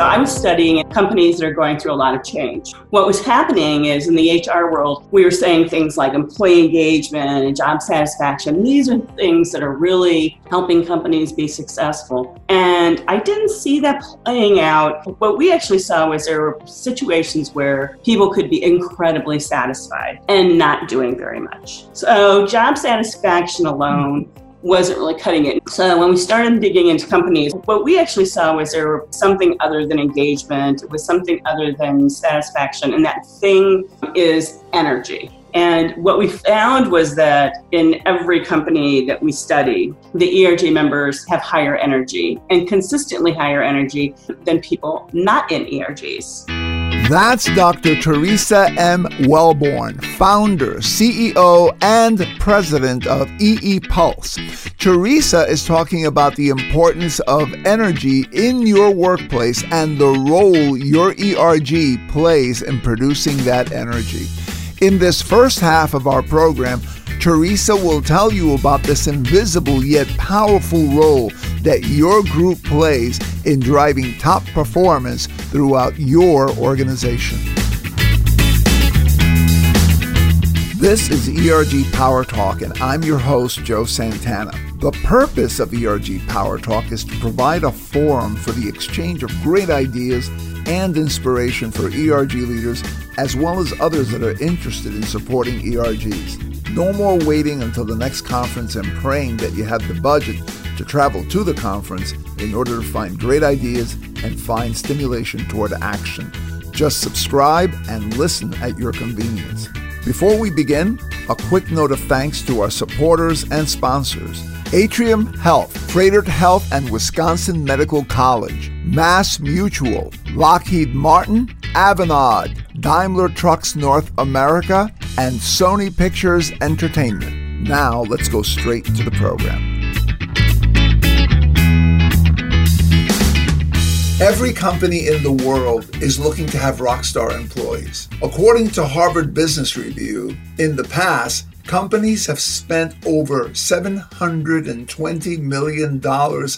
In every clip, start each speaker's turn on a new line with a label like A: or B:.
A: I was studying companies that are going through a lot of change. What was happening is in the HR world, we were saying things like employee engagement and job satisfaction. These are things that are really helping companies be successful. And I didn't see that playing out. What we actually saw was there were situations where people could be incredibly satisfied and not doing very much. So, job satisfaction alone wasn't really cutting it. So when we started digging into companies, what we actually saw was there was something other than engagement, it was something other than satisfaction, and that thing is energy. And what we found was that in every company that we study, the ERG members have higher energy and consistently higher energy than people not in ERGs.
B: That's Dr. Theresa M. Welbourne, founder, CEO, and president of EE Pulse. Theresa is talking about the importance of energy in your workplace and the role your ERG plays in producing that energy. In this first half of our program, Theresa will tell you about this invisible yet powerful role that your group plays in driving top performance throughout your organization. This is ERG Power Talk, and I'm your host, Joe Santana. The purpose of ERG Power Talk is to provide a forum for the exchange of great ideas and inspiration for ERG leaders, as well as others that are interested in supporting ERGs. No more waiting until the next conference and praying that you have the budget to travel to the conference in order to find great ideas and find stimulation toward action. Just subscribe and listen at your convenience. Before we begin, a quick note of thanks to our supporters and sponsors. Atrium Health, Froedtert Health and Wisconsin Medical College, Mass Mutual, Lockheed Martin, Avanade, Daimler Trucks North America, and Sony Pictures Entertainment. Now let's go straight to the program. Every company in the world is looking to have rockstar employees. According to Harvard Business Review, in the past, companies have spent over $720 million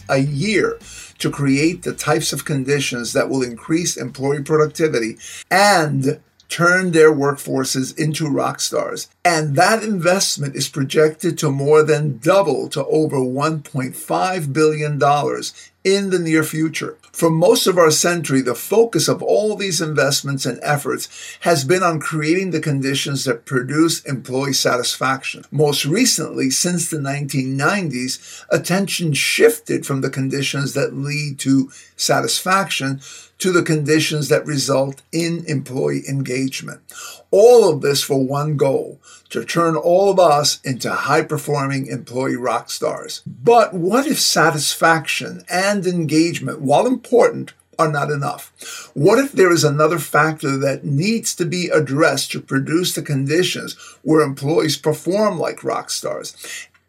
B: a year to create the types of conditions that will increase employee productivity and turn their workforces into rock stars. And that investment is projected to more than double to over $1.5 billion in the near future. For most of our century, the focus of all these investments and efforts has been on creating the conditions that produce employee satisfaction. Most recently, since the 1990s, attention shifted from the conditions that lead to satisfaction to the conditions that result in employee engagement. All of this for one goal to turn all of us into high performing employee rock stars. But what if satisfaction and engagement, while important, are not enough? What if there is another factor that needs to be addressed to produce the conditions where employees perform like rock stars?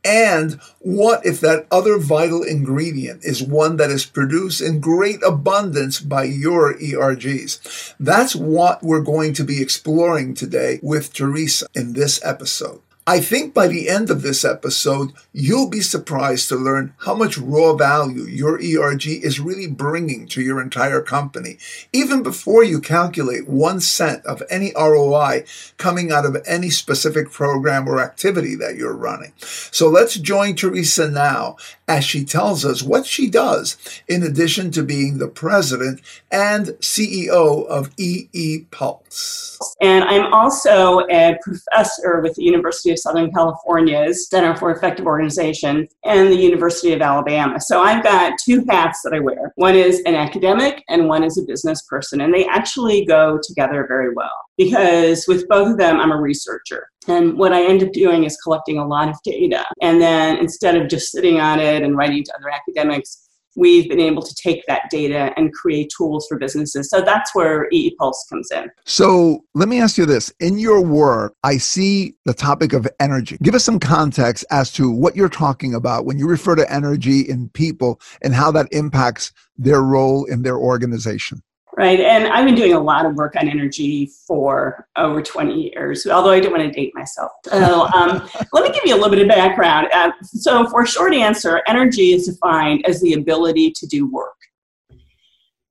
B: And what if that other vital ingredient is one that is produced in great abundance by your ERGs? That's what we're going to be exploring today with Theresa in this episode. I think by the end of this episode, you'll be surprised to learn how much raw value your ERG is really bringing to your entire company, even before you calculate one cent of any ROI coming out of any specific program or activity that you're running. So let's join Theresa now as she tells us what she does in addition to being the president and CEO of EE Pulse.
A: And I'm also a professor with the University of Southern California's Center for Effective Organization and the University of Alabama. So I've got two hats that I wear. One is an academic and one is a business person. And they actually go together very well because with both of them, I'm a researcher. And what I end up doing is collecting a lot of data. And then instead of just sitting on it and writing to other academics, we've been able to take that data and create tools for businesses. So that's where EE Pulse comes in.
B: So let me ask you this. In your work, I see the topic of energy. Give us some context as to what you're talking about when you refer to energy in people and how that impacts their role in their organization
A: right? And I've been doing a lot of work on energy for over 20 years, although I don't want to date myself. So um, let me give you a little bit of background. Uh, so, for a short answer, energy is defined as the ability to do work.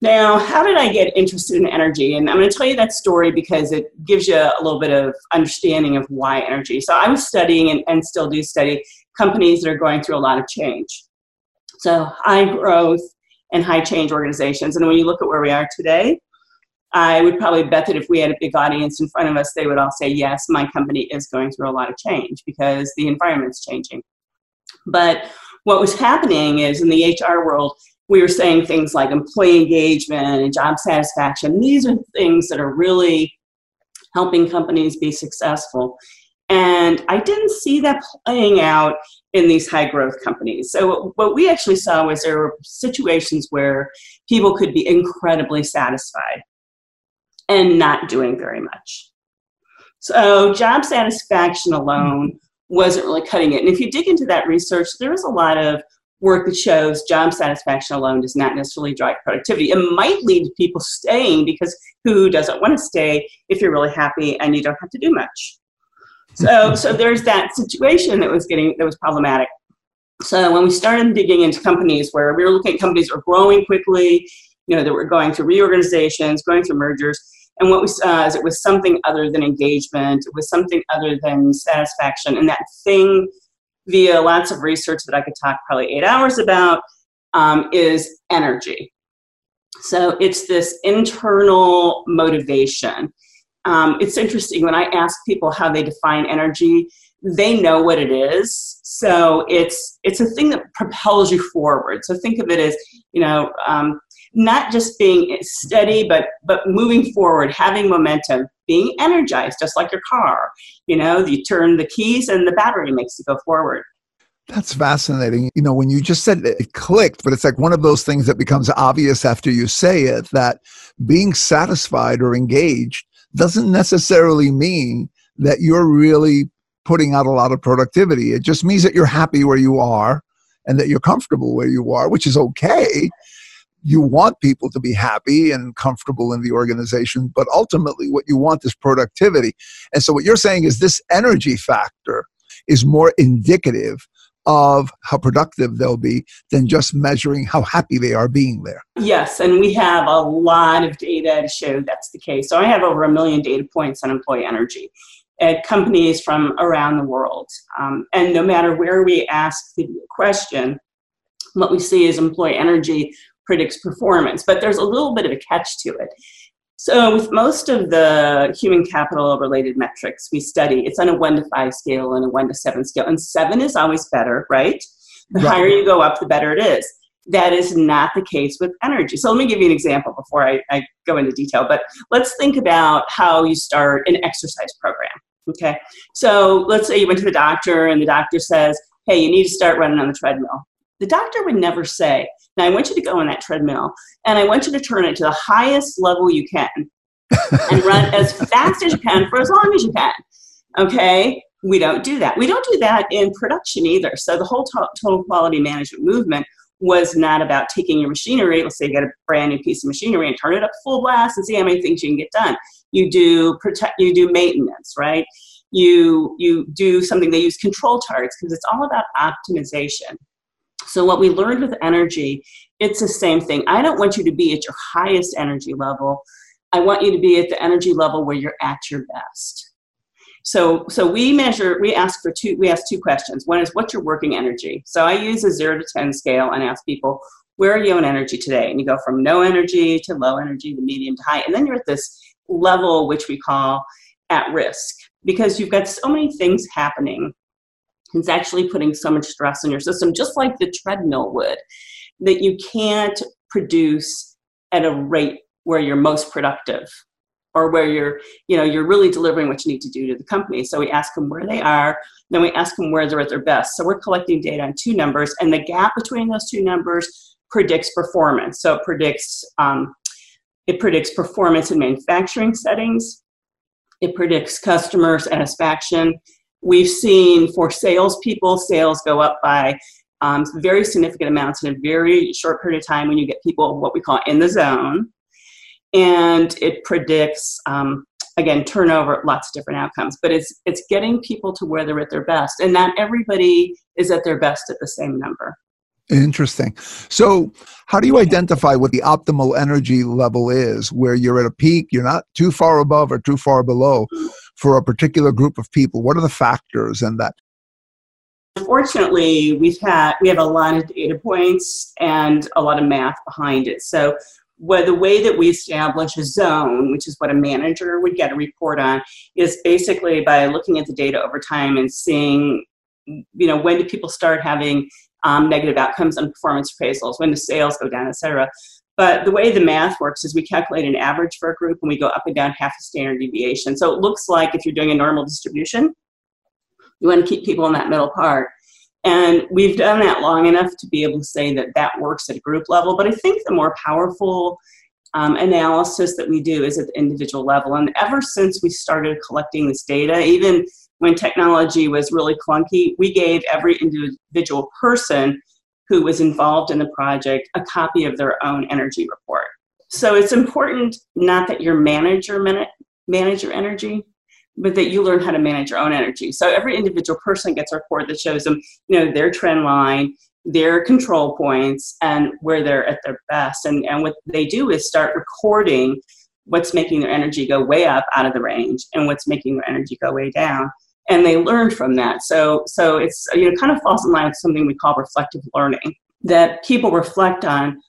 A: Now, how did I get interested in energy? And I'm going to tell you that story because it gives you a little bit of understanding of why energy. So I was studying and, and still do study companies that are going through a lot of change. So high growth and high change organizations. And when you look at where we are today, I would probably bet that if we had a big audience in front of us, they would all say, yes, my company is going through a lot of change because the environment's changing. But what was happening is in the HR world, we were saying things like employee engagement and job satisfaction. These are things that are really helping companies be successful. And I didn't see that playing out in these high growth companies. So, what we actually saw was there were situations where people could be incredibly satisfied and not doing very much. So, job satisfaction alone wasn't really cutting it. And if you dig into that research, there is a lot of work that shows job satisfaction alone does not necessarily drive productivity. It might lead to people staying because who doesn't want to stay if you're really happy and you don't have to do much? So, so there's that situation that was getting that was problematic. So when we started digging into companies where we were looking at companies that were growing quickly, you know, that were going through reorganizations, going through mergers, and what we saw is it was something other than engagement, it was something other than satisfaction, and that thing via lots of research that I could talk probably eight hours about, um, is energy. So it's this internal motivation. Um, it's interesting when I ask people how they define energy, they know what it is. So it's it's a thing that propels you forward. So think of it as you know um, not just being steady, but but moving forward, having momentum, being energized, just like your car. You know, you turn the keys and the battery makes you go forward.
B: That's fascinating. You know, when you just said it, it clicked, but it's like one of those things that becomes obvious after you say it that being satisfied or engaged doesn't necessarily mean that you're really putting out a lot of productivity. It just means that you're happy where you are and that you're comfortable where you are, which is okay you want people to be happy and comfortable in the organization, but ultimately what you want is productivity. And so what you're saying is this energy factor is more indicative of how productive they'll be than just measuring how happy they are being there.
A: Yes, and we have a lot of data to show that's the case. So I have over a million data points on employee energy at companies from around the world. Um, and no matter where we ask the question, what we see is employee energy predicts performance. But there's a little bit of a catch to it. So, with most of the human capital related metrics we study, it's on a one to five scale and a one to seven scale. And seven is always better, right? The right. higher you go up, the better it is. That is not the case with energy. So, let me give you an example before I, I go into detail. But let's think about how you start an exercise program. Okay. So, let's say you went to the doctor and the doctor says, hey, you need to start running on the treadmill. The doctor would never say, now I want you to go on that treadmill and I want you to turn it to the highest level you can and run as fast as you can for as long as you can. Okay? We don't do that. We don't do that in production either. So the whole to- total quality management movement was not about taking your machinery, let's say you get a brand new piece of machinery and turn it up full blast and see how many things you can get done. You do protect you do maintenance, right? You you do something they use control charts because it's all about optimization. So, what we learned with energy, it's the same thing. I don't want you to be at your highest energy level. I want you to be at the energy level where you're at your best. So, so we measure, we ask for two, we ask two questions. One is what's your working energy? So I use a zero to 10 scale and ask people, where are you in energy today? And you go from no energy to low energy to medium to high. And then you're at this level, which we call at risk, because you've got so many things happening it's actually putting so much stress on your system, just like the treadmill would, that you can't produce at a rate where you're most productive or where you're you know you're really delivering what you need to do to the company. So we ask them where they are then we ask them where they're at their best. So we're collecting data on two numbers and the gap between those two numbers predicts performance. So it predicts um, it predicts performance in manufacturing settings. It predicts customer satisfaction We've seen for salespeople, sales go up by um, very significant amounts in a very short period of time when you get people what we call in the zone. And it predicts, um, again, turnover, lots of different outcomes. But it's it's getting people to where they're at their best, and not everybody is at their best at the same number.
B: Interesting. So, how do you identify what the optimal energy level is where you're at a peak, you're not too far above or too far below for a particular group of people? What are the factors in that?
A: Unfortunately, we've had we have a lot of data points and a lot of math behind it. So, the way that we establish a zone, which is what a manager would get a report on, is basically by looking at the data over time and seeing, you know, when do people start having um, negative outcomes on performance appraisals, when the sales go down, et cetera. But the way the math works is we calculate an average for a group and we go up and down half a standard deviation. So it looks like if you're doing a normal distribution, you want to keep people in that middle part. And we've done that long enough to be able to say that that works at a group level. But I think the more powerful um, analysis that we do is at the individual level. And ever since we started collecting this data, even when technology was really clunky, we gave every individual person who was involved in the project a copy of their own energy report. So it's important not that your manager manage your energy, but that you learn how to manage your own energy. So every individual person gets a report that shows them, you know, their trend line, their control points, and where they're at their best. And, and what they do is start recording what's making their energy go way up out of the range and what's making their energy go way down and they learn from that. So, so it's you know kind of falls in line with something we call reflective learning that people reflect on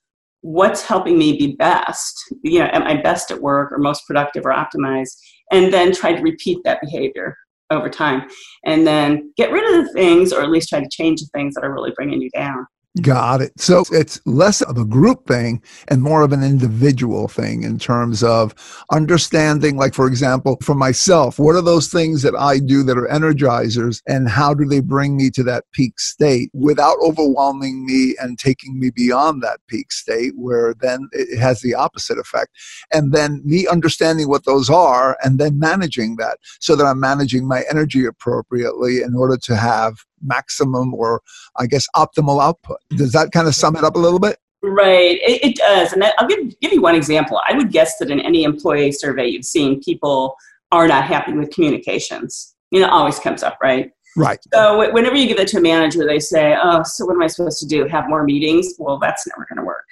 A: what's helping me be best. You know, am I best at work or most productive or optimized, and then try to repeat that behavior over time, and then get rid of the things or at least try to change the things that are really bringing you down.
B: Got it. So it's less of a group thing and more of an individual thing in terms of understanding, like, for example, for myself, what are those things that I do that are energizers and how do they bring me to that peak state without overwhelming me and taking me beyond that peak state where then it has the opposite effect. And then me understanding what those are and then managing that so that I'm managing my energy appropriately in order to have maximum or I guess optimal output. Does that kind of sum it up a little bit?
A: Right, it, it does. And I'll give, give you one example. I would guess that in any employee survey you've seen, people are not happy with communications. You know, it always comes up, right?
B: Right.
A: So whenever you give it to a manager, they say, "Oh, so what am I supposed to do? Have more meetings?" Well, that's never going to work.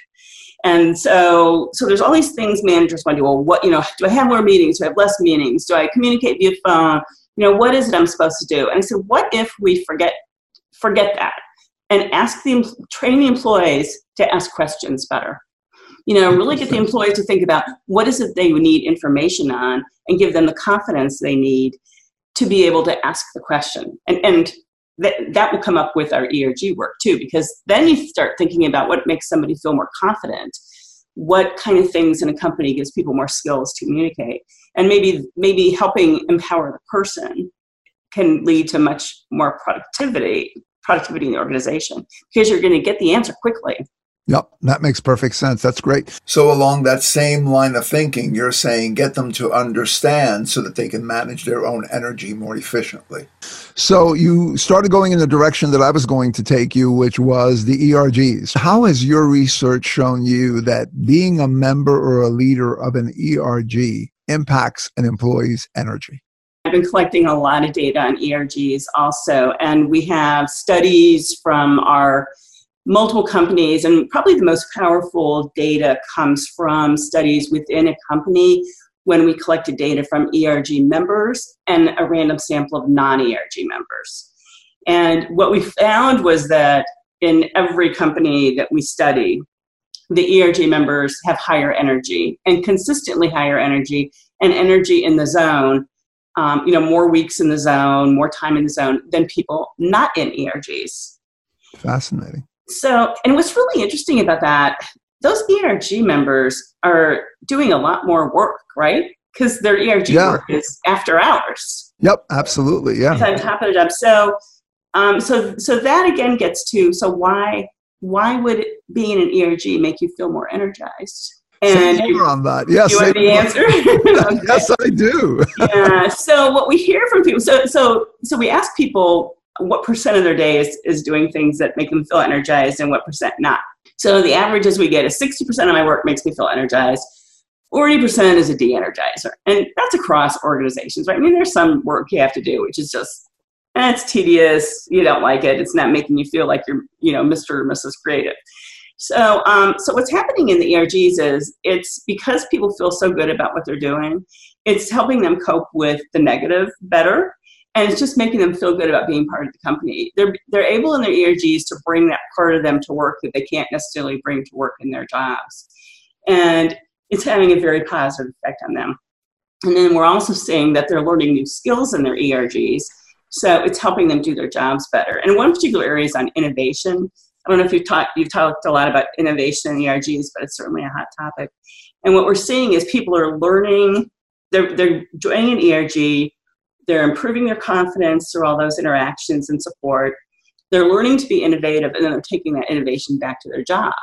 A: And so, so there's all these things managers want to do. Well, what you know? Do I have more meetings? Do I have less meetings? Do I communicate via phone? You know, what is it I'm supposed to do? And I said, what if we forget forget that and ask the train the employees to ask questions better? You know really get the employees to think about what is it they need information on and give them the confidence they need to be able to ask the question. And, and that, that will come up with our erg work too because then you start thinking about what makes somebody feel more confident what kind of things in a company gives people more skills to communicate and maybe maybe helping empower the person can lead to much more productivity productivity in the organization because you're going to get the answer quickly.
B: Yep, that makes perfect sense. That's great. So, along that same line of thinking, you're saying get them to understand so that they can manage their own energy more efficiently. So, you started going in the direction that I was going to take you, which was the ERGs. How has your research shown you that being a member or a leader of an ERG impacts an employee's energy?
A: I've been collecting a lot of data on ERGs also, and we have studies from our multiple companies, and probably the most powerful data comes from studies within a company when we collected data from ERG members and a random sample of non ERG members. And what we found was that in every company that we study, the ERG members have higher energy and consistently higher energy and energy in the zone um, you know, more weeks in the zone, more time in the zone than people not in ERGs.
B: Fascinating.
A: So, and what's really interesting about that, those ERG members are doing a lot more work, right? Because their ERG yeah. work is after hours.
B: Yep, absolutely. Yeah.
A: On top of the job. So, um, so, so that again gets to so why why would being an ERG make you feel more energized?
B: And more on that. Yes.
A: You want the answer?
B: okay. Yes, I do.
A: yeah. So what we hear from people, so so so we ask people what percent of their day is, is doing things that make them feel energized and what percent not. So the averages we get is 60% of my work makes me feel energized. 40% is a de-energizer. And that's across organizations, right? I mean, there's some work you have to do, which is just and it's tedious. You don't like it. It's not making you feel like you're, you know, Mr. or Mrs. Creative. So, um, so what's happening in the ERGs is it's because people feel so good about what they're doing. It's helping them cope with the negative better, and it's just making them feel good about being part of the company. They're they're able in their ERGs to bring that part of them to work that they can't necessarily bring to work in their jobs, and it's having a very positive effect on them. And then we're also seeing that they're learning new skills in their ERGs. So it's helping them do their jobs better. And one particular area is on innovation. I don't know if you've talked you've talked a lot about innovation in ERGs, but it's certainly a hot topic. And what we're seeing is people are learning, they're, they're joining an ERG, they're improving their confidence through all those interactions and support. They're learning to be innovative, and then they're taking that innovation back to their job.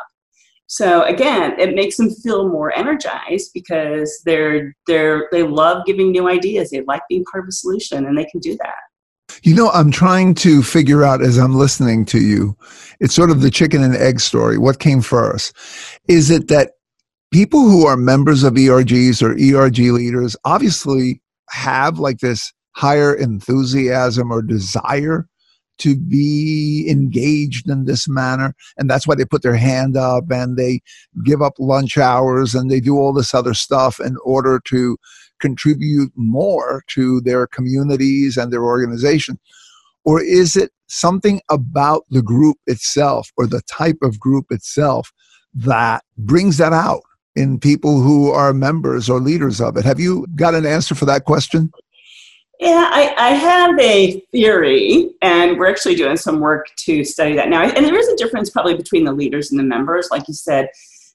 A: So again, it makes them feel more energized because they're they're they love giving new ideas. They like being part of a solution, and they can do that.
B: You know, I'm trying to figure out as I'm listening to you. It's sort of the chicken and egg story. What came first? Is it that people who are members of ERGs or ERG leaders obviously have like this higher enthusiasm or desire to be engaged in this manner. And that's why they put their hand up and they give up lunch hours and they do all this other stuff in order to contribute more to their communities and their organization? Or is it something about the group itself or the type of group itself that brings that out in people who are members or leaders of it? Have you got an answer for that question?
A: Yeah, I, I, have a theory, and we're actually doing some work to study that now. And there is a difference probably between the leaders and the members. Like you said,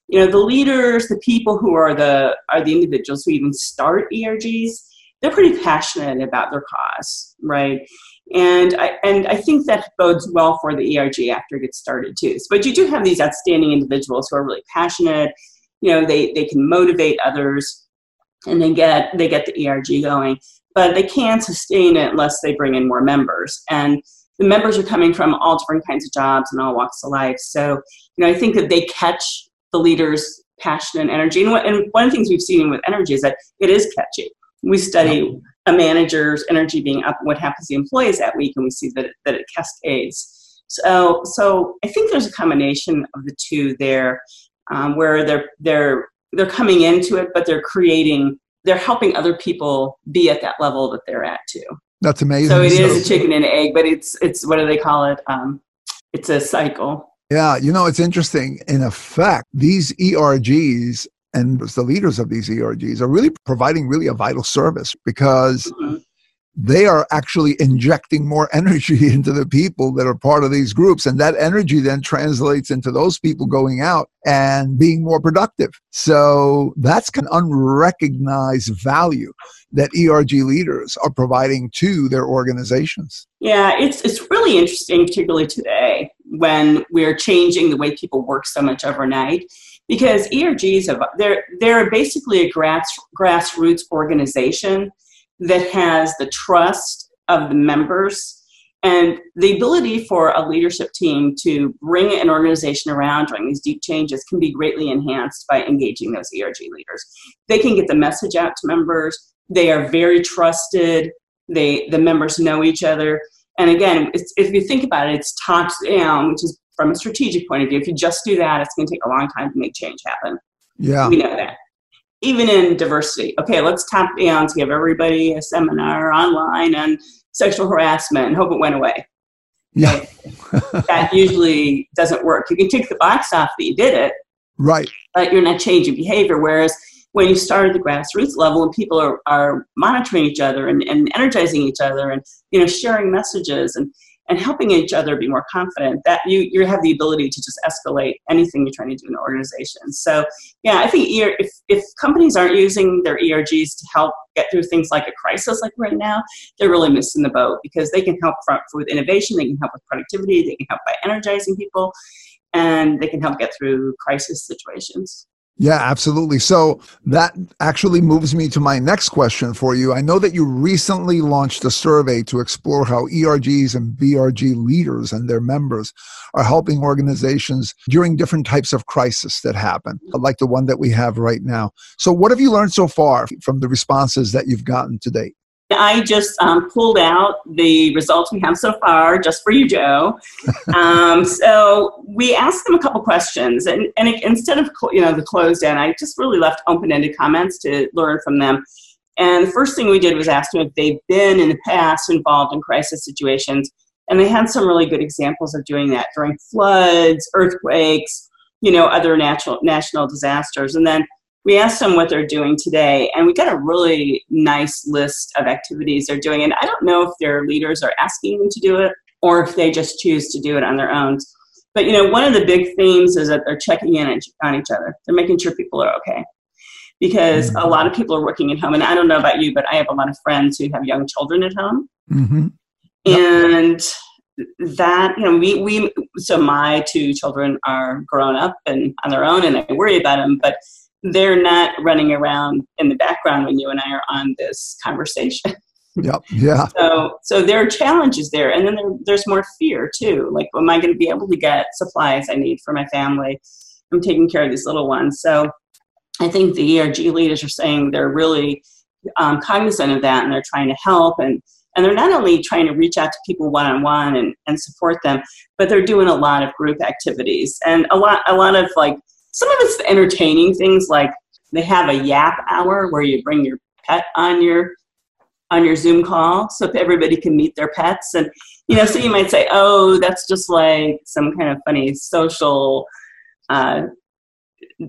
A: you know, the leaders, the people who are the are the individuals who even start ERGs, they're pretty passionate about their cause, right? And I and I think that bodes well for the ERG after it gets started too. But you do have these outstanding individuals who are really passionate. You know, they they can motivate others, and they get they get the ERG going but they can't sustain it unless they bring in more members. And the members are coming from all different kinds of jobs and all walks of life. So, you know, I think that they catch the leaders' passion and energy. And, and one of the things we've seen with energy is that it is catchy. We study a manager's energy being up, what happens to the employees that week, and we see that it, that it cascades. So, so I think there's a combination of the two there, um, where they're they're they're coming into it, but they're creating they're helping other people be at that level that they're at too.
B: That's amazing.
A: So it so, is a chicken and egg, but it's it's what do they call it? Um, it's a cycle.
B: Yeah, you know, it's interesting. In effect, these ERGs and the leaders of these ERGs are really providing really a vital service because mm-hmm they are actually injecting more energy into the people that are part of these groups. And that energy then translates into those people going out and being more productive. So that's an unrecognized value that ERG leaders are providing to their organizations.
A: Yeah, it's, it's really interesting, particularly today when we're changing the way people work so much overnight because ERGs have, they're, they're basically a grass, grassroots organization that has the trust of the members and the ability for a leadership team to bring an organization around during these deep changes can be greatly enhanced by engaging those ERG leaders. They can get the message out to members. They are very trusted. They the members know each other. And again, if you think about it, it's top down, which is from a strategic point of view. If you just do that, it's going to take a long time to make change happen.
B: Yeah,
A: we know that even in diversity. Okay, let's top down to give everybody a seminar online on sexual harassment and hope it went away.
B: Yeah.
A: that usually doesn't work. You can tick the box off that you did it.
B: Right.
A: But you're not changing behavior. Whereas when you start at the grassroots level and people are, are monitoring each other and, and energizing each other and you know sharing messages and and helping each other be more confident that you you have the ability to just escalate anything you're trying to do in the organization. So yeah i think if, if companies aren't using their ergs to help get through things like a crisis like right now they're really missing the boat because they can help front with innovation they can help with productivity they can help by energizing people and they can help get through crisis situations
B: yeah, absolutely. So that actually moves me to my next question for you. I know that you recently launched a survey to explore how ERGs and BRG leaders and their members are helping organizations during different types of crisis that happen, like the one that we have right now. So what have you learned so far from the responses that you've gotten to date?
A: I just um, pulled out the results we have so far just for you, Joe. um, so we asked them a couple questions, and, and it, instead of you know the closed end, I just really left open-ended comments to learn from them. And the first thing we did was ask them if they've been in the past involved in crisis situations, and they had some really good examples of doing that during floods, earthquakes, you know, other natural national disasters, and then we asked them what they're doing today, and we got a really nice list of activities they're doing. And I don't know if their leaders are asking them to do it or if they just choose to do it on their own. But you know, one of the big themes is that they're checking in on each other. They're making sure people are okay. Because mm-hmm. a lot of people are working at home, and I don't know about you, but I have a lot of friends who have young children at home, mm-hmm. and that you know we we so my two children are grown up and on their own, and I worry about them, but they're not running around in the background when you and I are on this conversation.
B: Yep. Yeah.
A: So, so there are challenges there, and then there, there's more fear too. Like, am I going to be able to get supplies I need for my family? I'm taking care of these little ones. So, I think the ERG leaders are saying they're really um, cognizant of that, and they're trying to help and and they're not only trying to reach out to people one on one and and support them, but they're doing a lot of group activities and a lot a lot of like some of it's entertaining things like they have a yap hour where you bring your pet on your on your Zoom call so if everybody can meet their pets. And you know so you might say oh that's just like some kind of funny social uh,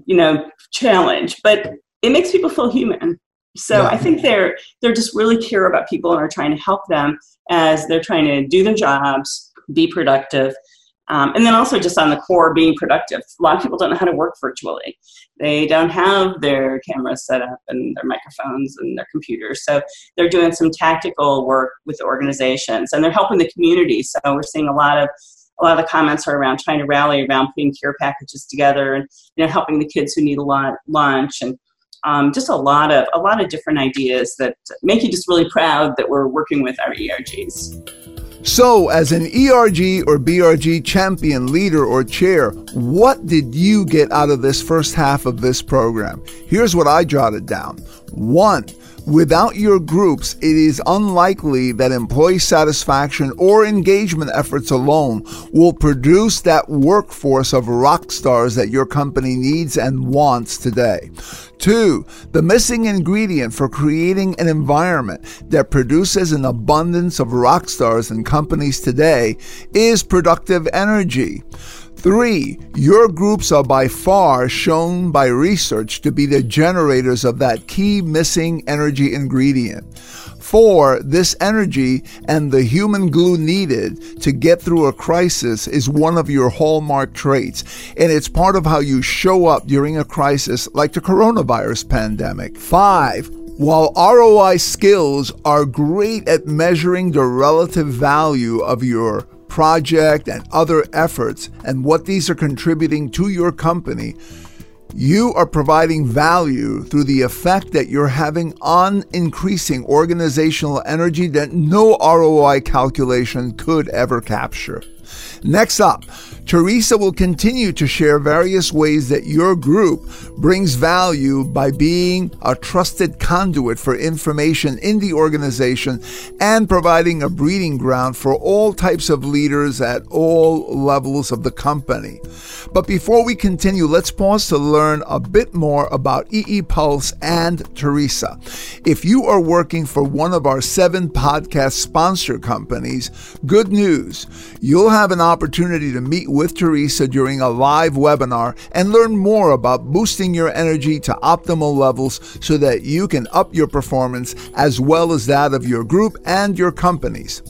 A: you know challenge. But it makes people feel human. So yeah. I think they're they're just really care about people and are trying to help them as they're trying to do their jobs, be productive, um, and then also just on the core, being productive. A lot of people don't know how to work virtually. They don't have their cameras set up and their microphones and their computers. So they're doing some tactical work with organizations and they're helping the community. So we're seeing a lot of a lot of the comments are around trying to rally around putting care packages together and you know helping the kids who need a lot lunch and um, just a lot of a lot of different ideas that make you just really proud that we're working with our ERGs.
B: So, as an ERG or BRG champion, leader, or chair, what did you get out of this first half of this program? Here's what I jotted down. One, Without your groups, it is unlikely that employee satisfaction or engagement efforts alone will produce that workforce of rock stars that your company needs and wants today. Two, the missing ingredient for creating an environment that produces an abundance of rock stars in companies today is productive energy. Three, your groups are by far shown by research to be the generators of that key missing energy ingredient. Four, this energy and the human glue needed to get through a crisis is one of your hallmark traits, and it's part of how you show up during a crisis like the coronavirus pandemic. Five, while ROI skills are great at measuring the relative value of your project, and other efforts, and what these are contributing to your company, you are providing value through the effect that you're having on increasing organizational energy that no ROI calculation could ever capture. Next up, Theresa will continue to share various ways that your group brings value by being a trusted conduit for information in the organization and providing a breeding ground for all types of leaders at all levels of the company. But before we continue, let's pause to learn a bit more about EE Pulse and Theresa. If you are working for one of our seven podcast sponsor companies, good news. You'll have an opportunity to meet with Theresa during a live webinar and learn more about boosting your energy to optimal levels so that you can up your performance as well as that of your group and your companies.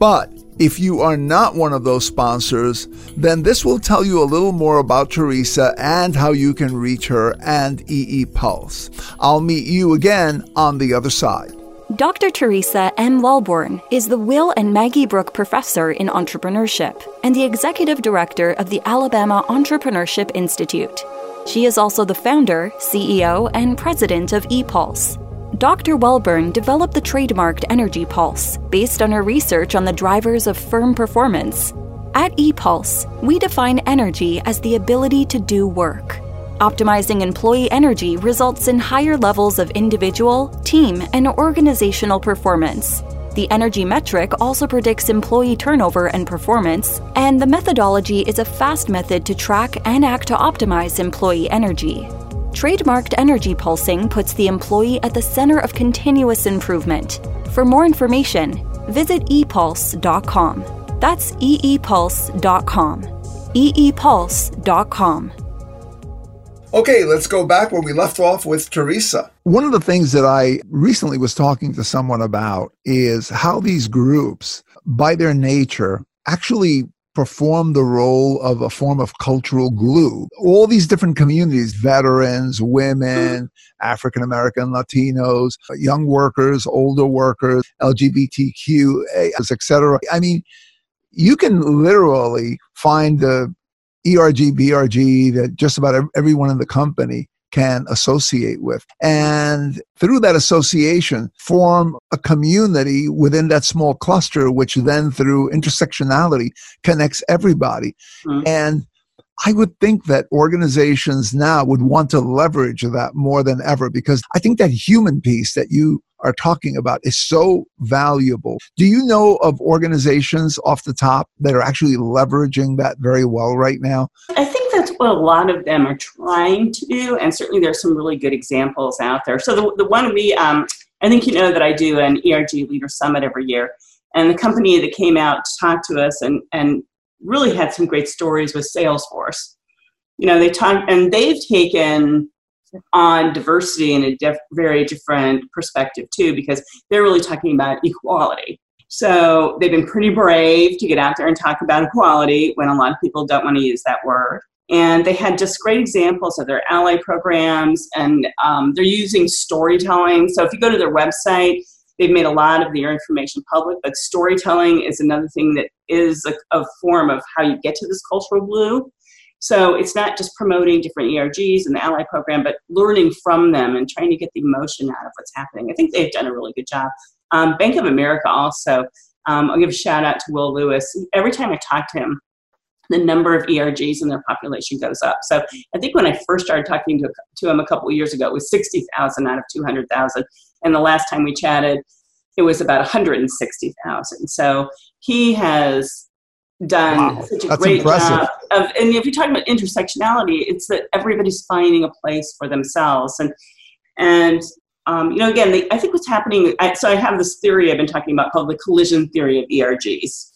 B: But if you are not one of those sponsors, then this will tell you a little more about Theresa and how you can reach her and EE Pulse. I'll meet you again on the other side.
C: Dr. Theresa M. Welbourne is the Will and Maggie Brook Professor in Entrepreneurship and the Executive Director of the Alabama Entrepreneurship Institute. She is also the founder, CEO, and president of ePulse. Dr. Welbourne developed the trademarked Energy Pulse based on her research on the drivers of firm performance. At ePulse, we define energy as the ability to do work Optimizing employee energy results in higher levels of individual, team, and organizational performance. The energy metric also predicts employee turnover and performance, and the methodology is a fast method to track and act to optimize employee energy. Trademarked energy pulsing puts the employee at the center of continuous improvement. For more information, visit eepulse.com. That's eepulse.com. eepulse.com.
B: Okay, let's go back where we left off with Theresa. One of the things that I recently was talking to someone about is how these groups, by their nature, actually perform the role of a form of cultural glue. All these different communities, veterans, women, hmm. African American, Latinos, young workers, older workers, LGBTQ, etc. I mean, you can literally find the ERG, BRG that just about everyone in the company can associate with. And through that association, form a community within that small cluster, which then through intersectionality connects everybody. Mm-hmm. And I would think that organizations now would want to leverage that more than ever because I think that human piece that you are talking about is so valuable. Do you know of organizations off the top that are actually leveraging that very well right now?
A: I think that's what a lot of them are trying to do, and certainly there's some really good examples out there. So the, the one we, um, I think you know that I do an ERG Leader Summit every year, and the company that came out to talk to us and and really had some great stories with Salesforce. You know, they talk and they've taken on diversity in a diff- very different perspective too, because they're really talking about equality. So they've been pretty brave to get out there and talk about equality when a lot of people don't want to use that word. And they had just great examples of their ally programs, and um, they're using storytelling. So if you go to their website, they've made a lot of their information public, but storytelling is another thing that is a, a form of how you get to this cultural blue. So it's not just promoting different ERGs and the Ally program, but learning from them and trying to get the emotion out of what's happening. I think they've done a really good job. Um, Bank of America also, um, I'll give a shout out to Will Lewis. Every time I talk to him, the number of ERGs in their population goes up. So I think when I first started talking to, to him a couple of years ago, it was 60,000 out of 200,000. And the last time we chatted, it was about 160,000. So he has done wow. such a That's great impressive. job of and if you're talking about intersectionality it's that everybody's finding a place for themselves and and um, you know again they, i think what's happening I, so i have this theory i've been talking about called the collision theory of ergs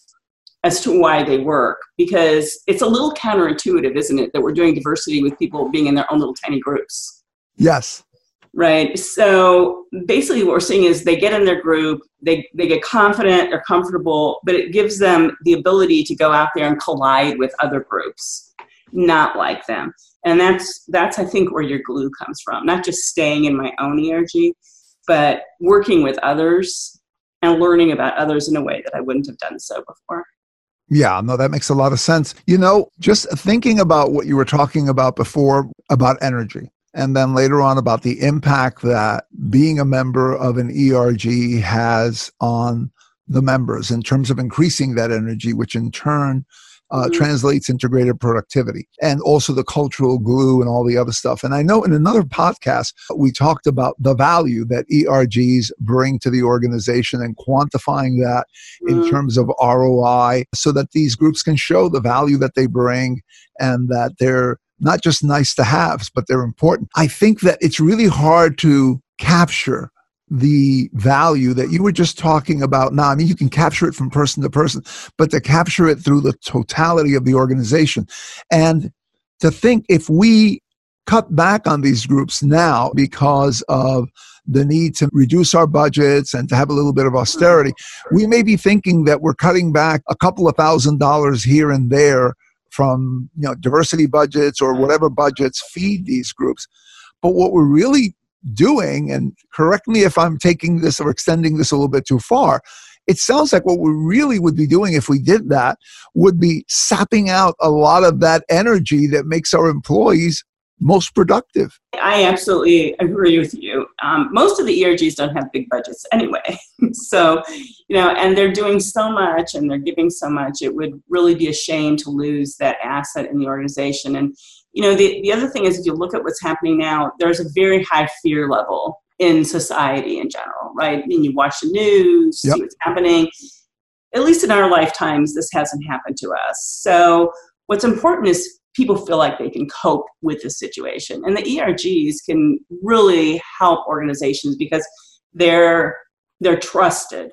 A: as to why they work because it's a little counterintuitive isn't it that we're doing diversity with people being in their own little tiny groups
B: yes
A: right? So basically, what we're seeing is they get in their group, they, they get confident or comfortable, but it gives them the ability to go out there and collide with other groups, not like them. And that's, that's I think, where your glue comes from, not just staying in my own ERG, but working with others and learning about others in a way that I wouldn't have done so before.
B: Yeah, no, that makes a lot of sense. You know, just thinking about what you were talking about before about energy and then later on about the impact that being a member of an ERG has on the members in terms of increasing that energy, which in turn uh, mm-hmm. translates into greater productivity and also the cultural glue and all the other stuff. And I know in another podcast, we talked about the value that ERGs bring to the organization and quantifying that mm-hmm. in terms of ROI so that these groups can show the value that they bring and that they're not just nice to haves, but they're important. I think that it's really hard to capture the value that you were just talking about now. I mean, you can capture it from person to person, but to capture it through the totality of the organization. And to think if we cut back on these groups now because of the need to reduce our budgets and to have a little bit of austerity, we may be thinking that we're cutting back a couple of thousand dollars here and there from you know diversity budgets or whatever budgets feed these groups. But what we're really doing and correct me if i'm taking this or extending this a little bit too far it sounds like what we really would be doing if we did that would be sapping out a lot of that energy that makes our employees most productive.
A: I absolutely agree with you. Um, most of the ERGs don't have big budgets anyway. so, you know, and they're doing so much and they're giving so much, it would really be a shame to lose that asset in the organization. And you know, the, the other thing is if you look at what's happening now, there's a very high fear level in society in general, right? I mean, you watch the news, yep. see what's happening. At least in our lifetimes, this hasn't happened to us. So, what's important is people feel like they can cope with the situation. And the ERGs can really help organizations because they're they're trusted.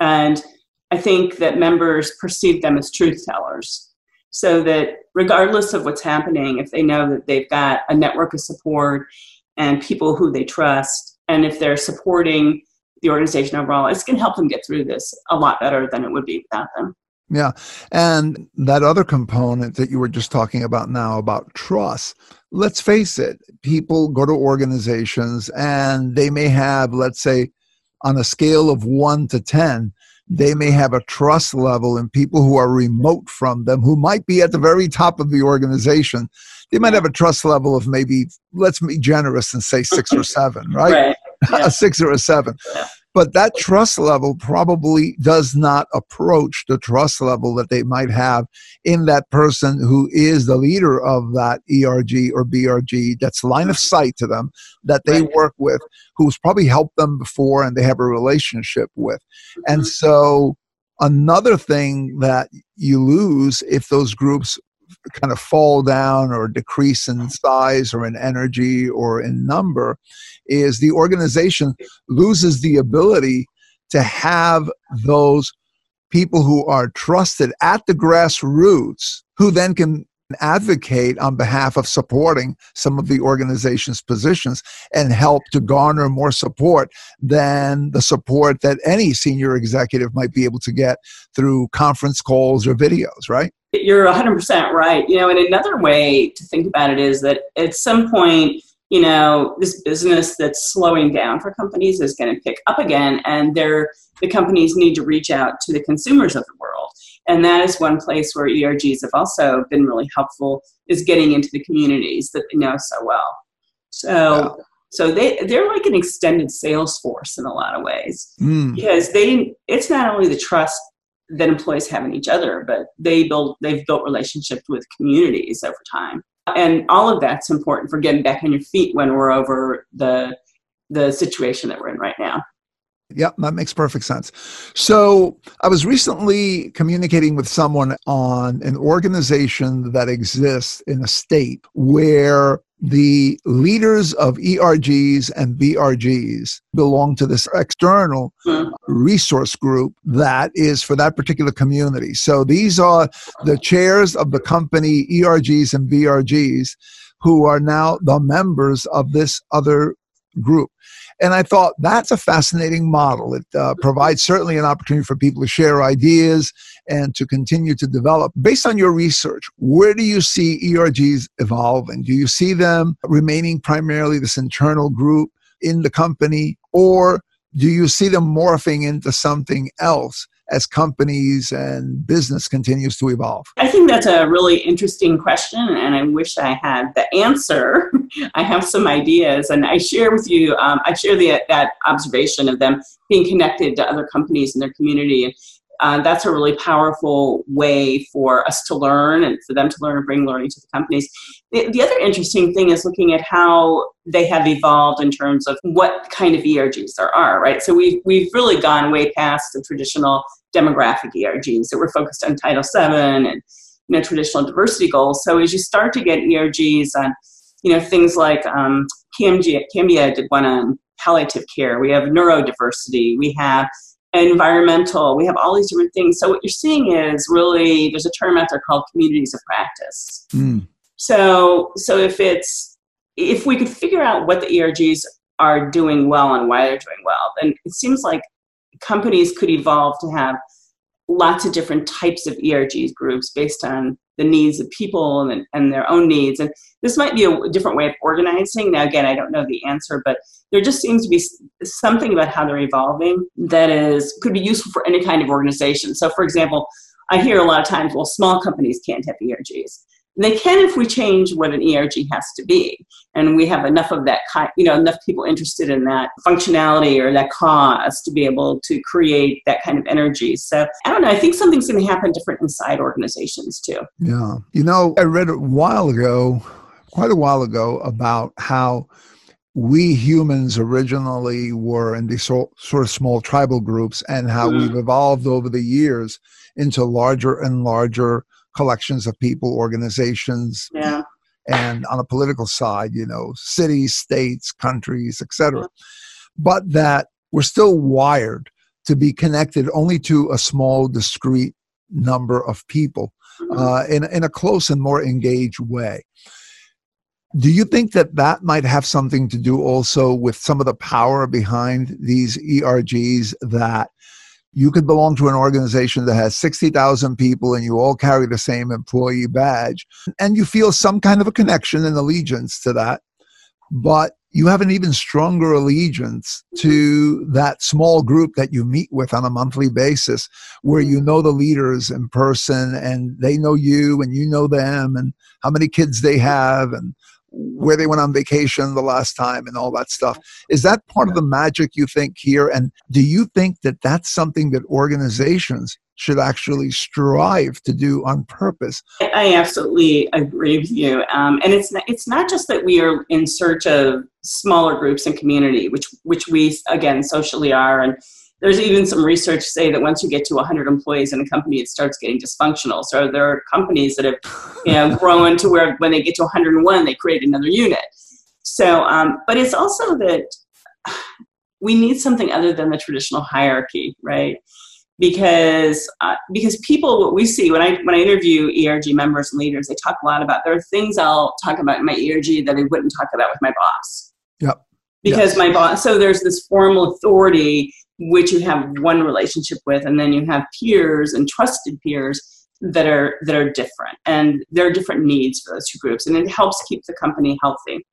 A: And I think that members perceive them as truth tellers so that regardless of what's happening, if they know that they've got a network of support and people who they trust, and if they're supporting the organization overall, it's going to help them get through this a lot better than it would be without them.
B: Yeah. And that other component that you were just talking about now about trust, let's face it, people go to organizations and they may have, let's say, on a scale of one to 10, they may have a trust level in people who are remote from them, who might be at the very top of the organization. They might have a trust level of maybe, let's be generous and say six or seven, right?
A: right. Yeah.
B: a six or a seven. Yeah but that trust level probably does not approach the trust level that they might have in that person who is the leader of that ERG or BRG that's line of sight to them that they right. work with who's probably helped them before and they have a relationship with and mm-hmm. so another thing that you lose if those groups kind of fall down or decrease in size or in energy or in number is the organization loses the ability to have those people who are trusted at the grassroots who then can advocate on behalf of supporting some of the organization's positions and help to garner more support than the support that any senior executive might be able to get through conference calls or videos, right?
A: You're 100% right. You know, and another way to think about it is that at some point, you know, this business that's slowing down for companies is going to pick up again, and they're, the companies need to reach out to the consumers of the world. And that is one place where ERGs have also been really helpful is getting into the communities that they know so well. So, yeah. so they they're like an extended sales force in a lot of ways mm. because they it's not only the trust that employees have in each other, but they build they've built relationships with communities over time, and all of that's important for getting back on your feet when we're over the the situation that we're in right now.
B: Yep, that makes perfect sense. So, I was recently communicating with someone on an organization that exists in a state where the leaders of ERGs and BRGs belong to this external hmm. resource group that is for that particular community. So these are the chairs of the company ERGs and BRGs who are now the members of this other group. And I thought that's a fascinating model. It uh, provides certainly an opportunity for people to share ideas and to continue to develop. Based on your research, where do you see ERGs evolving? Do you see them remaining primarily this internal group in the company, or do you see them morphing into something else as companies and business continues to evolve?
A: I think that's a really interesting question, and I wish I had the answer. I have some ideas, and I share with you. Um, I share the, that observation of them being connected to other companies in their community, uh, that's a really powerful way for us to learn and for them to learn and bring learning to the companies. The, the, other interesting thing is looking at how they have evolved in terms of what kind of ERGs there are, right? So we've, we've really gone way past the traditional demographic ERGs that were focused on Title VII and you know, traditional diversity goals. So as you start to get ERGs on, you know, things like um, Cambia, Cambia did one on palliative care. We have neurodiversity. We have environmental. We have all these different things. So what you're seeing is really there's a term out there called communities of practice. Mm. So so if it's if we could figure out what the ERGs are doing well and why they're doing well, then it seems like companies could evolve to have lots of different types of ERGs groups based on the needs of people and, and their own needs. And this might be a different way of organizing. Now, again, I don't know the answer, but there just seems to be something about how they're evolving that is could be useful for any kind of organization. So, for example, I hear a lot of times, well, small companies can't have ERGs. They can if we change what an ERG has to be. And we have enough of that, you know, enough people interested in that functionality or that cause to be able to create that kind of energy. So I don't know. I think something's going to happen different inside organizations too.
B: Yeah. You know, I read a while ago, quite a while ago, about how we humans originally were in these sort of small tribal groups and how mm-hmm. we've evolved over the years into larger and larger collections of people, organizations,
A: yeah.
B: and on a political side, you know, cities, states, countries, etc. But that we're still wired to be connected only to a small, discrete number of people mm-hmm. uh, in, in a close and more engaged way. Do you think that that might have something to do also with some of the power behind these ERGs that you could belong to an organization that has 60,000 people and you all carry the same employee badge and you feel some kind of a connection and allegiance to that but you have an even stronger allegiance to that small group that you meet with on a monthly basis where you know the leaders in person and they know you and you know them and how many kids they have and where they went on vacation the last time and all that stuff. Is that part of the magic you think here? And do you think that that's something that organizations should actually strive to do on purpose?
A: I absolutely agree with you. Um, and it's not, it's not just that we are in search of smaller groups and community, which which we again socially are and there's even some research say that once you get to 100 employees in a company, it starts getting dysfunctional. So there are companies that have, you know, grown to where when they get to 101, they create another unit. So, um, but it's also that we need something other than the traditional hierarchy, right? Because uh, because people, what we see when I when I interview ERG members and leaders, they talk a lot about there are things I'll talk about in my ERG that I wouldn't talk about with my boss.
B: Yep.
A: Because yes. my boss, so there's this formal authority which you have one relationship with and then you have peers and trusted peers that are that are different. And there are different needs for those two groups and it helps keep the company healthy.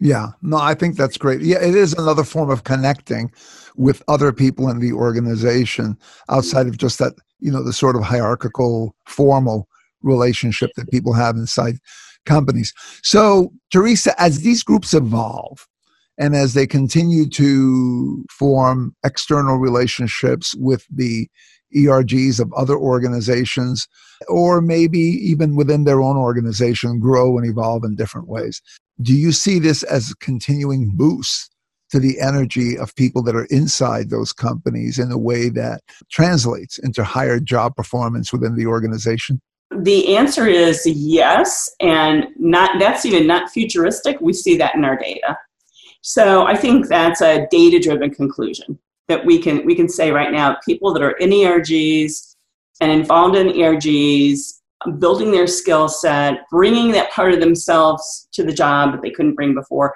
B: Yeah. No i think that's great. Yeah it is another form of connecting with other people in the organization outside of just that you know the sort of hierarchical formal relationship that people have inside companies. So Theresa as these groups evolve and as they continue to form external relationships with the ERGs of other organizations, or maybe even within their own organization, grow and evolve in different ways. Do you see this as a continuing boost to the energy of people that are inside those companies in a way that translates into higher job performance within the organization?
A: The answer is yes, and not that's even not futuristic. We see that in our data. So I think that's a data driven conclusion that we can we can say right now people that are in ERGs and involved in ERGs building their skill set, bringing that part of themselves to the job that they couldn't bring before,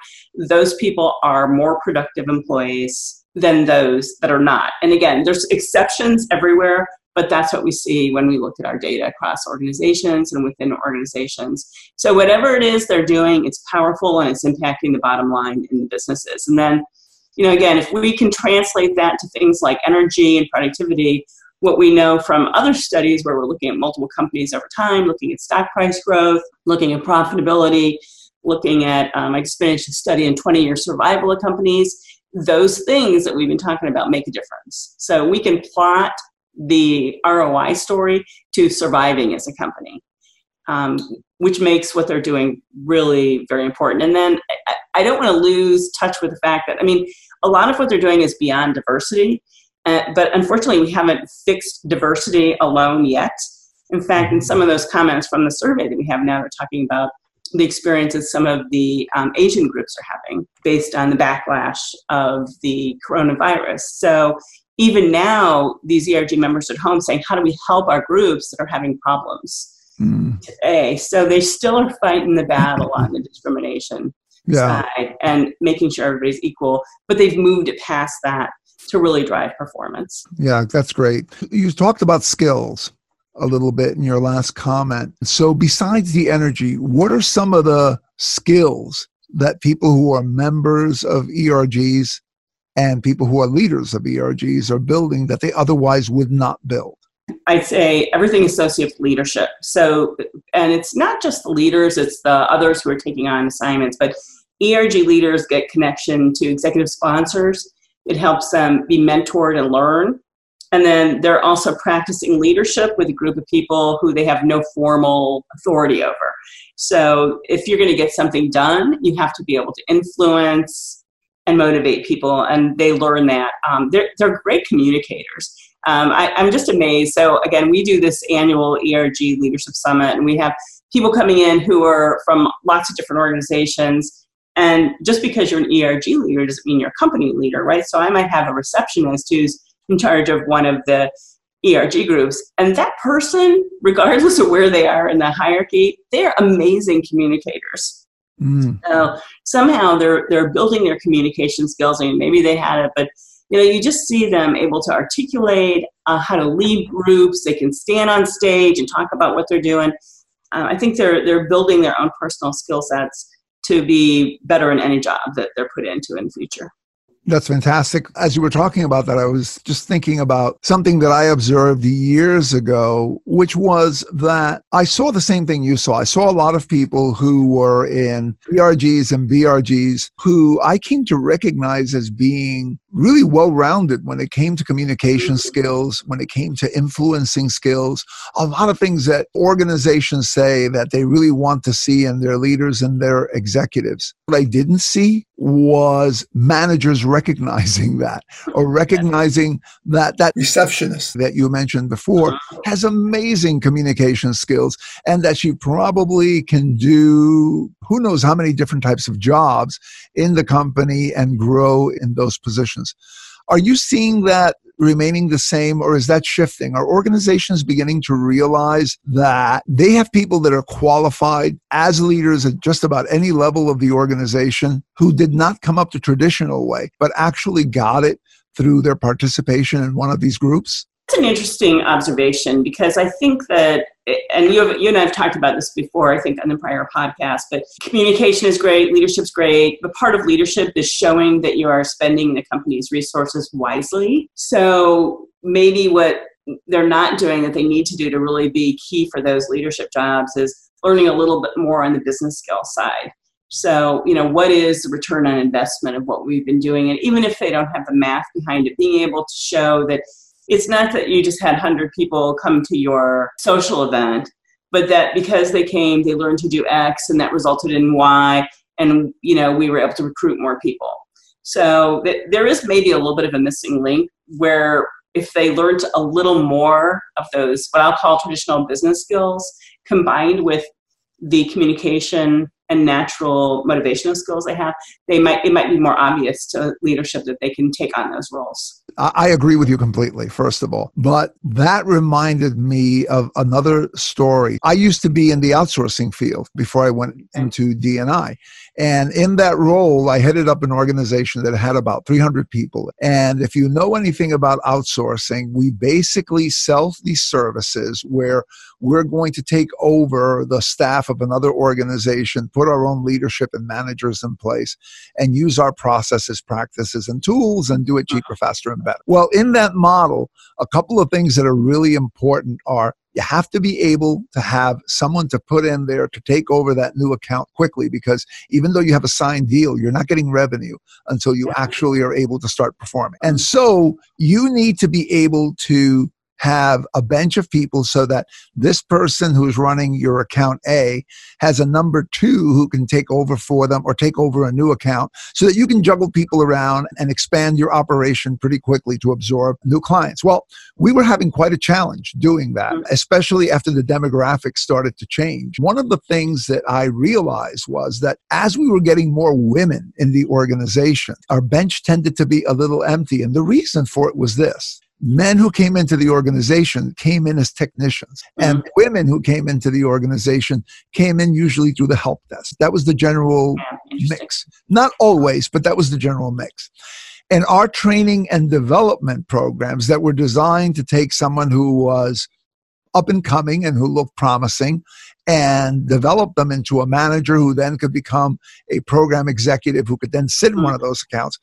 A: those people are more productive employees than those that are not. And again, there's exceptions everywhere, but that's what we see when we look at our data across organizations and within organizations. So whatever it is they're doing, it's powerful and it's impacting the bottom line in the businesses. And then, you know, again, if we can translate that to things like energy and productivity, what we know from other studies where we're looking at multiple companies over time, looking at stock price growth, looking at profitability, looking at, um, I just finished a study in 20 year survival of companies. Those things that we've been talking about make a difference. So we can plot the ROI story to surviving as a company, um, which makes what they're doing really very important. And then I, don't want to lose touch with the fact that, I mean, a lot of what they're doing is beyond diversity, uh, but unfortunately, we haven't fixed diversity alone yet. In fact, in some of those comments from the survey that we have now, they're talking about the experiences some of the um, Asian groups are having based on the backlash of the coronavirus. So even now, these ERG members at home saying, how do we help our groups that are having problems mm. today? So they still are fighting the battle on the discrimination yeah. side and making sure everybody's equal, but they've moved it past that to really drive performance.
B: Yeah, that's great. You talked about skills a little bit in your last comment. So, besides the energy, what are some of the skills that people who are members of ERGs and people who are leaders of ERGs are building that they otherwise would not build?
A: I'd say everything associated with leadership. So, and it's not just the leaders, it's the others who are taking on assignments, but ERG leaders get connection to executive sponsors. It helps them be mentored and learn. And then they're also practicing leadership with a group of people who they have no formal authority over. So if you're going to get something done, you have to be able to influence and motivate people, and they learn that. Um, they're, they're great communicators. Um, I, I'm just amazed. So again, we do this annual ERG Leadership Summit, and we have people coming in who are from lots of different organizations. And just because you're an ERG leader doesn't mean you're a company leader, right? So I might have a receptionist who's in charge of one of the ERG groups. And that person, regardless of where they are in the hierarchy, they're amazing communicators. Mm. So somehow they're they're building their communication skills. I mean, maybe they had it, but you know, you just see them able to articulate uh, how to lead groups. They can stand on stage and talk about what they're doing. Uh, I think they're they're building their own personal skill sets to be better in any job that they're put into in the future.
B: That's fantastic. As you were talking about that, I was just thinking about something that I observed years ago, which was that I saw the same thing you saw. I saw a lot of people who were in ERGs and BRGs who I came to recognize as being really well rounded when it came to communication skills, when it came to influencing skills, a lot of things that organizations say that they really want to see in their leaders and their executives. What I didn't see was managers recognizing that or recognizing that that receptionist. that you mentioned before has amazing communication skills and that she probably can do who knows how many different types of jobs in the company and grow in those positions are you seeing that remaining the same or is that shifting? Are organizations beginning to realize that they have people that are qualified as leaders at just about any level of the organization who did not come up the traditional way, but actually got it through their participation in one of these groups?
A: It's an interesting observation because I think that, and you, have, you and I have talked about this before, I think, on the prior podcast, but communication is great, leadership's great, but part of leadership is showing that you are spending the company's resources wisely. So maybe what they're not doing that they need to do to really be key for those leadership jobs is learning a little bit more on the business skill side. So, you know, what is the return on investment of what we've been doing? And even if they don't have the math behind it, being able to show that it's not that you just had 100 people come to your social event but that because they came they learned to do x and that resulted in y and you know we were able to recruit more people so th- there is maybe a little bit of a missing link where if they learned a little more of those what i'll call traditional business skills combined with the communication and natural motivational skills they have, they might it might be more obvious to leadership that they can take on those roles.
B: I agree with you completely, first of all. But that reminded me of another story. I used to be in the outsourcing field before I went mm. into D&I. And in that role, I headed up an organization that had about 300 people. And if you know anything about outsourcing, we basically sell these services where we're going to take over the staff of another organization, put our own leadership and managers in place, and use our processes, practices, and tools and do it uh-huh. cheaper, faster, and better. Well, in that model, a couple of things that are really important are you have to be able to have someone to put in there to take over that new account quickly because even though you have a signed deal, you're not getting revenue until you actually are able to start performing. And so you need to be able to have a bench of people so that this person who's running your account A has a number two who can take over for them or take over a new account so that you can juggle people around and expand your operation pretty quickly to absorb new clients. Well, we were having quite a challenge doing that, mm. especially after the demographics started to change. One of the things that I realized was that as we were getting more women in the organization, our bench tended to be a little empty. And the reason for it was this men who came into the organization came in as technicians and mm-hmm. women who came into the organization came in usually through the help desk that was the general mix not always but that was the general mix and our training and development programs that were designed to take someone who was up and coming and who looked promising and develop them into a manager who then could become a program executive who could then sit in one of mm-hmm. those accounts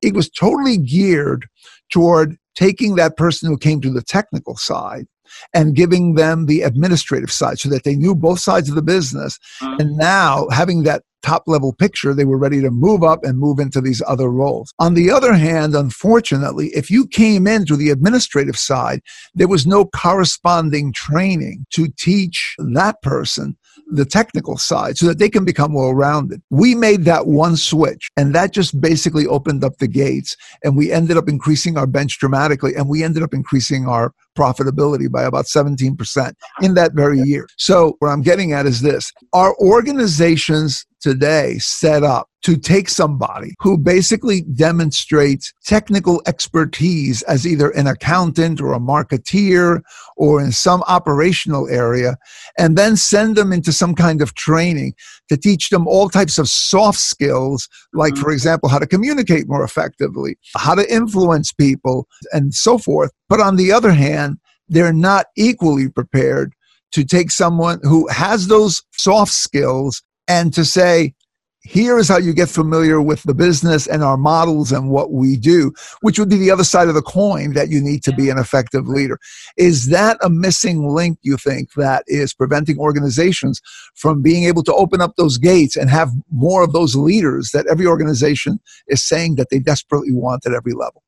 B: it was totally geared toward taking that person who came to the technical side and giving them the administrative side so that they knew both sides of the business. Mm-hmm. And now having that top level picture, they were ready to move up and move into these other roles. On the other hand, unfortunately, if you came into the administrative side, there was no corresponding training to teach that person the technical side so that they can become well rounded. We made that one switch and that just basically opened up the gates and we ended up increasing our bench dramatically and we ended up increasing our profitability by about 17% in that very year. So what I'm getting at is this. Our organizations today set up to take somebody who basically demonstrates technical expertise as either an accountant or a marketeer or in some operational area, and then send them into some kind of training to teach them all types of soft skills, like, for mm-hmm. example, how to communicate more effectively, how to influence people, and so forth. But on the other hand, they're not equally prepared to take someone who has those soft skills and to say, here is how you get familiar with the business and our models and what we do, which would be the other side of the coin that you need to be an effective leader. Is that a missing link, you think, that is preventing organizations from being able to open up those gates and have more of those leaders that every organization is saying that they desperately want at every level?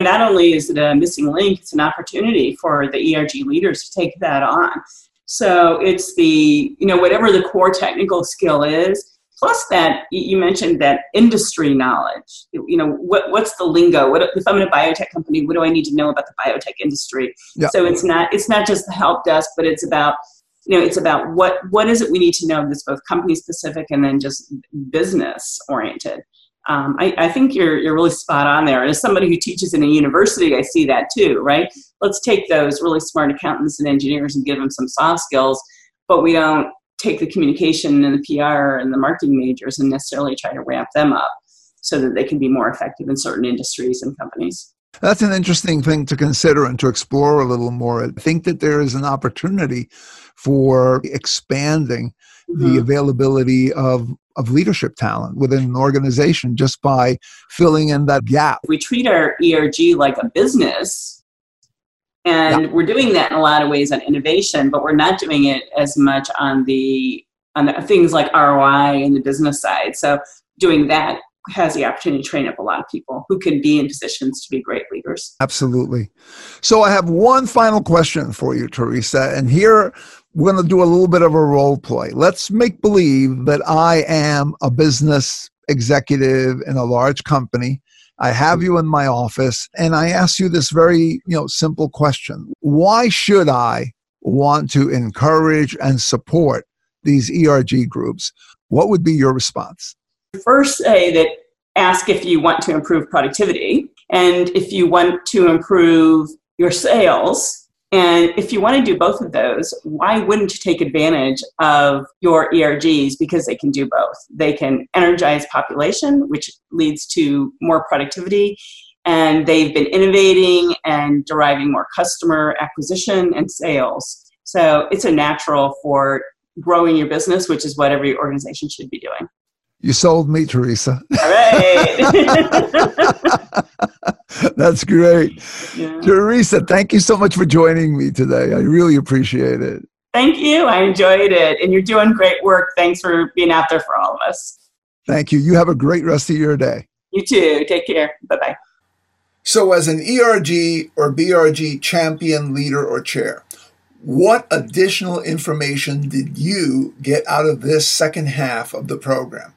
A: Not only is it a missing link, it's an opportunity for the ERG leaders to take that on. So it's the, you know, whatever the core technical skill is, plus that you mentioned that industry knowledge you know what, what's the lingo what if i'm in a biotech company what do i need to know about the biotech industry yeah. so it's not it's not just the help desk but it's about you know it's about what what is it we need to know that's both company specific and then just business oriented um, I, I, think you're you're really spot on there. And as somebody who teaches in a university, I see that too, right? Let's take those really smart accountants and engineers and give them some soft skills, but we don't take the communication and the PR and the marketing majors and necessarily try to ramp them up so that they can be more effective in certain industries and companies.
B: That's an interesting thing to consider and to explore a little more. I think that there is an opportunity for expanding mm-hmm. the availability of of leadership talent within an organization just by filling in that gap.
A: We treat our ERG like a business, and yeah. we're doing that in a lot of ways on innovation, but we're not doing it as much on the on the things like ROI and the business side. So doing that has the opportunity to train up a lot of people who can be in positions to be great leaders.
B: Absolutely. So I have one final question for you, Theresa. And here we're going to do a little bit of a role play. Let's make believe that I am a business executive in a large company. I have you in my office and I ask you this very, you know, simple question. Why should I want to encourage and support these ERG groups? What would be your response?
A: First say that ask if you want to improve productivity and if you want to improve your sales and if you want to do both of those, why wouldn't you take advantage of your ERGs because they can do both? They can energize population, which leads to more productivity, and they've been innovating and deriving more customer acquisition and sales. So it's a natural for growing your business, which is what every organization should be doing.
B: You sold me, Theresa.
A: All right.
B: That's great. Yeah. Theresa, thank you so much for joining me today. I really appreciate it.
A: Thank you. I enjoyed it. And you're doing great work. Thanks for being out there for all of us.
B: Thank you. You have a great rest of your day.
A: You too. Take care. Bye bye.
B: So, as an ERG or BRG champion, leader, or chair, what additional information did you get out of this second half of the program?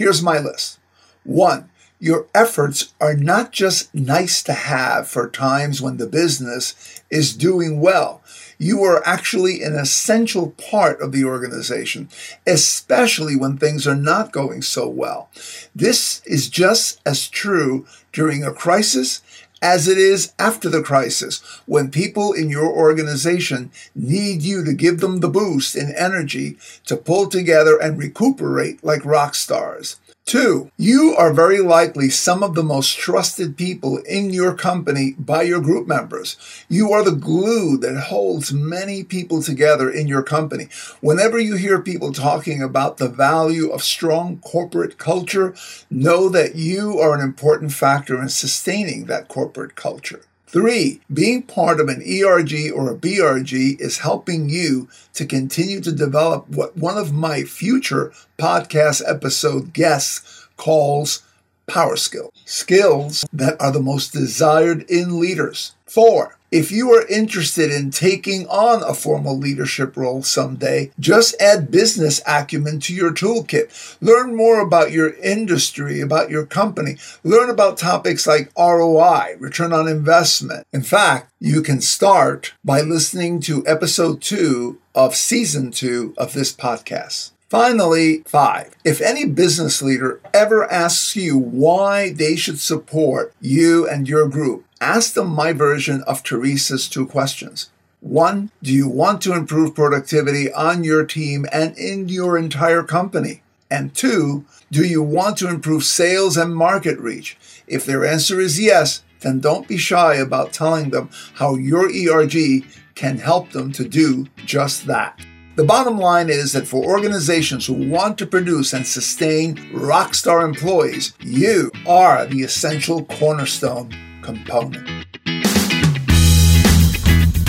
B: Here's my list. One, your efforts are not just nice to have for times when the business is doing well. You are actually an essential part of the organization, especially when things are not going so well. This is just as true during a crisis as it is after the crisis, when people in your organization need you to give them the boost in energy to pull together and recuperate like rock stars. Two, you are very likely some of the most trusted people in your company by your group members. You are the glue that holds many people together in your company. Whenever you hear people talking about the value of strong corporate culture, know that you are an important factor in sustaining that corporate culture. Three, being part of an ERG or a BRG is helping you to continue to develop what one of my future podcast episode guests calls power skills, skills that are the most desired in leaders. Four, if you are interested in taking on a formal leadership role someday, just add business acumen to your toolkit. Learn more about your industry, about your company. Learn about topics like ROI, return on investment. In fact, you can start by listening to episode two of season two of this podcast. Finally, five, if any business leader ever asks you why they should support you and your group, ask them my version of Theresa's two questions. One, do you want to improve productivity on your team and in your entire company? And two, do you want to improve sales and market reach? If their answer is yes, then don't be shy about telling them how your ERG can help them to do just that. The bottom line is that for organizations who want to produce and sustain rockstar employees, you are the essential cornerstone component.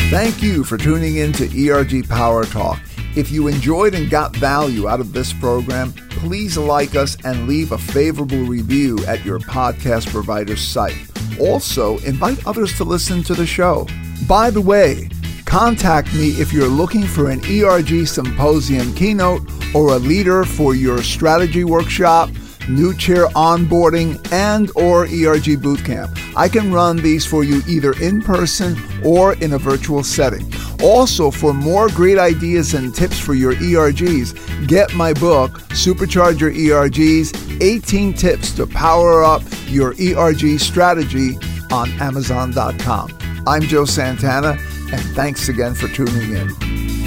B: Thank you for tuning in to ERG Power Talk. If you enjoyed and got value out of this program, please like us and leave a favorable review at your podcast provider's site. Also, invite others to listen to the show. By the way, Contact me if you're looking for an ERG Symposium keynote or a leader for your strategy workshop, new chair onboarding, and or ERG bootcamp. I can run these for you either in person or in a virtual setting. Also, for more great ideas and tips for your ERGs, get my book, Supercharge Your ERGs 18 Tips to Power Up Your ERG Strategy on Amazon.com. I'm Joe Santana and thanks again for tuning in.